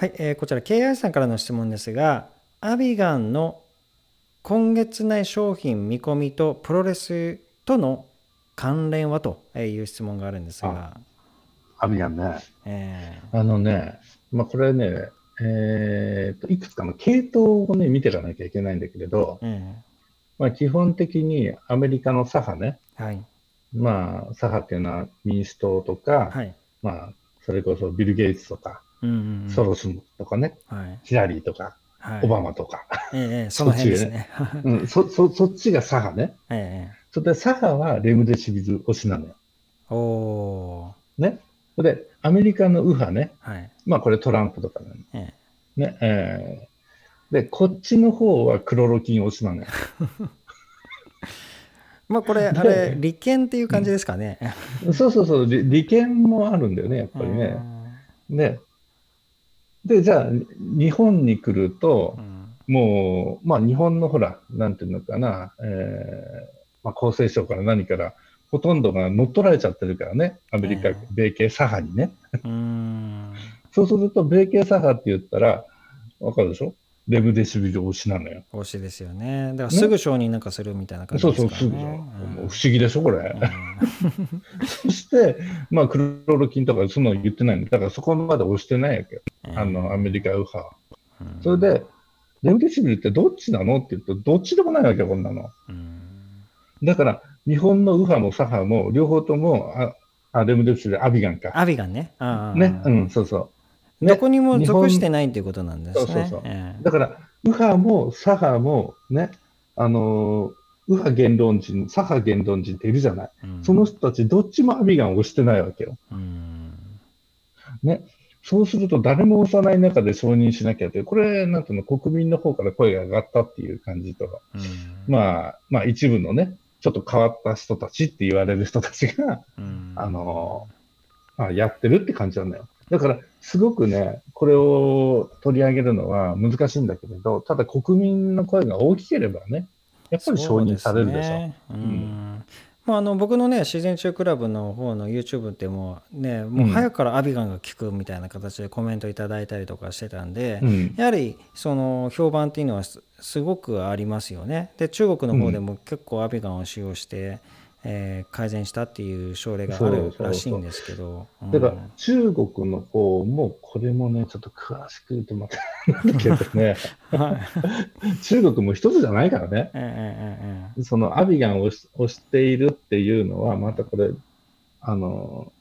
はい、えーこちら KI さんからの質問ですが、アビガンの今月内商品見込みとプロレスとの関連はという質問があるんですが、アビガンね。えあのね、まあ、これね、えーと、いくつかの系統をね、見ていかなきゃいけないんだけれど、まあ、基本的にアメリカの左派ね、ーはい、まあ、左派っていうのは民主党とか、はい、まあ、それこそビル・ゲイツとか、うんうんうんソロスとかね、はい、ヒラリーとか、はい、オバマとか、その辺ですね。うん、そそそっちが左派ね。えそれで左派はレムデシビル推しなのよ。ーおね。それで、アメリカの右派ね。ーはい、まあ、これトランプとかなのえね。えーで、こっちの方はクロロキン推しなのよ。ー まあこれ、あれ、利権っていう感じですかね。そうそうそう、利利権もあるんだよね、やっぱりね。で、で、じゃあ、日本に来るとう、ん。もう、まあ、日本のほら、なんていうのかな、えーまあ、厚生省から何から、ほとんどが乗っ取られちゃってるからね、アメリカええ、米系左派にね。うそうすると、米系左派って言ったら、わかるでしょ？レムデシビル推しなのよ。推しですよね。だからすぐ承認なんかするみたいな感じそうそう、ですからすぐでしょ。ね。もう不思議でしょ、これ。うん そして、まあ、クロロキンとかそんなの言ってないの。だからそこまで押してないわけよ。うんあの、アメリカ右派それで、レムデシビルってどっちなのって言うと、どっちでもないわけよ、こんなの。うんだから、日本の右派も左派も、両方とも、あ、あレムデシビル、アビガンか。アビガンね。ね、うん、そうそう。ねどこにも属してないっていうことなんですね。そうそうそうええだから、右派も左派も、ね、あのー右派言論人、左派言論人っているじゃない。うんその人たち、どっちもアビガンを押してないわけよ。うんね。そうすると、誰も押さない中で承認しなきゃって、これ、なんていうの、国民の方から声が上がったっていう感じと、うんまあ、まあ、一部のね、ちょっと変わった人たちって言われる人たちが、うんあのまあ、やってるって感じなんだよ。だから、すごくね、これを取り上げるのは難しいんだけれど、ただ国民の声が大きければね、やっぱり承認されるでしょ。そうすねうんまあ、あの僕のね自然中クラブの方の YouTube ってもうねもう早くからアビガンが効くみたいな形でコメントいただいたりとかしてたんで、うん。やはりその評判っていうのはすすごくありますよね。で中国の方でも結構アビガンを使用して、えー改善したっていう症例があるらしいんですけど。うんだから、中国の方も、これもね、ちょっと詳しく言うとまた、なんだけどね、はい中国も一つじゃないからね。えええええそのアビガンを押しているっていうのは、またこれ、あの、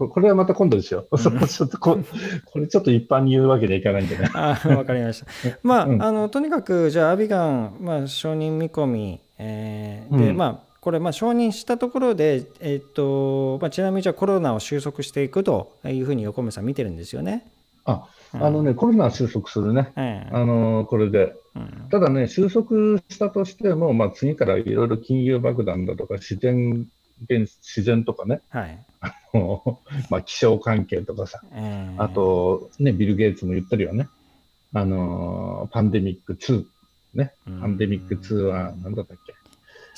ここれはまた今度ですよ。そこちょっとここれちょっと一般に言うわけにはいかないんでね。あわかりました。まあ、うんあのとにかくじゃあアビガン、まあ、承認見込み、えーでうんまあこれ、まあ、承認したところで、えっとまあ、ちなみにじゃあコロナを収束していくというふうに横目さん見てるんですよね。あ、うんあのね、コロナは収束するね。ええあの、これで。うんただね、収束したとしても、まあ、次からいろいろ金融爆弾だとか、自然現、自然とかね、はいまあ、気象関係とかさ、ええあと、ね、ビル・ゲイツも言ってるよね。あの、パンデミック2。ね、うんパンデミック2は何だったっけ、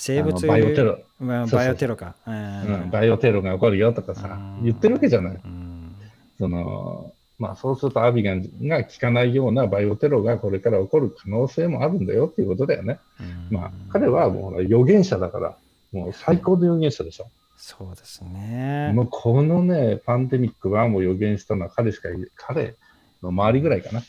生物バイオテロ、バイオテロか。バイオテロが起こるよとかさ、うん言ってるわけじゃない。うんその、まあ、そうするとアビガンが効かないようなバイオテロがこれから起こる可能性もあるんだよっていうことだよね。うんまあ、彼はもうほら預言者だから、もう最高の預言者でしょ。そうですね。もうこのね、パンデミック1を予言したのは彼しかい、彼の周りぐらいかな。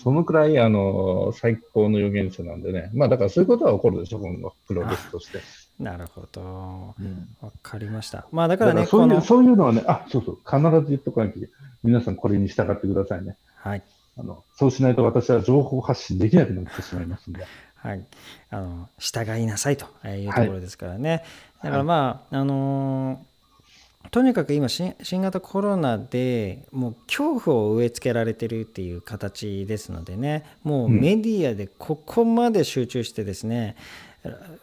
うんそのくらい、あの、最高の預言者なんでね。まあ、だからそういうことは起こるでしょ、今後、プロレスとして。なるほど。うんわかりました。まあだかららね、そういう、そういうのはね、あ、そうそう、必ず言っとかなきゃいけない。皆さんこれに従ってくださいね。はい。あの、そうしないと私は情報発信できなくなってしまいますんで。はい、あの従いなさいというとはいころですからね。だからまあ、あのーとにかく今新新型コロナでもう恐怖を植え付けられてるっていう形ですのでねもううんメディアでここまで集中してですね、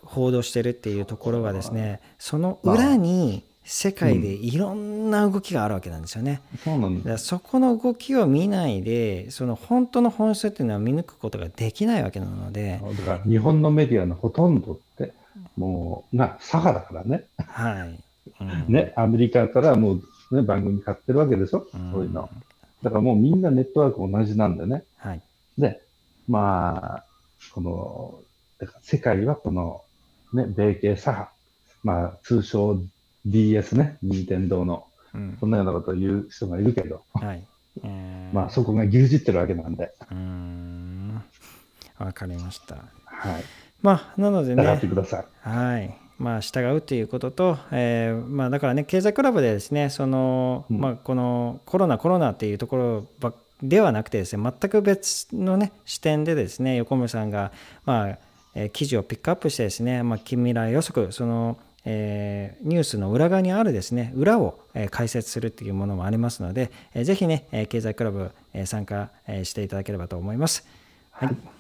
報道してるっていうところがですねその裏に世界でいろんな動きがあるわけなんですよね。そうなんだ。だからそこの動きを見ないでその本当の本質っていうのは見抜くことができないわけなので、だから日本のメディアのほとんどって、もう、な、左派だからね。はい。うんね、アメリカからもう、ね、番組買ってるわけでしょ、うんそういうの。だからもうみんなネットワーク同じなんでね。はい。で、まあ、この、だから世界はこの、ね、米系左派、まあ、通称 DS ね、任天堂の、うん。そんなようなことを言う人がいるけど、はい。えーまあ、そこが牛耳ってるわけなんで、うーん。わかりました。はい。まあ、なので従ってね、ください。はい。まあ、従うということと、えーまあ、だからね、経済クラブでですね、その、うんまあ、このコロナ、コロナっていうところばっではなくてですね、全く別のね、視点でですね、横村さんが、まあ、えー記事をピックアップしてですね、まあ、近未来予測、その、えーニュースの裏側にあるですね、裏を、えー解説するっていうものもありますので、えーぜひね、えー経済クラブ、えー参加、えーしていただければと思います。はい。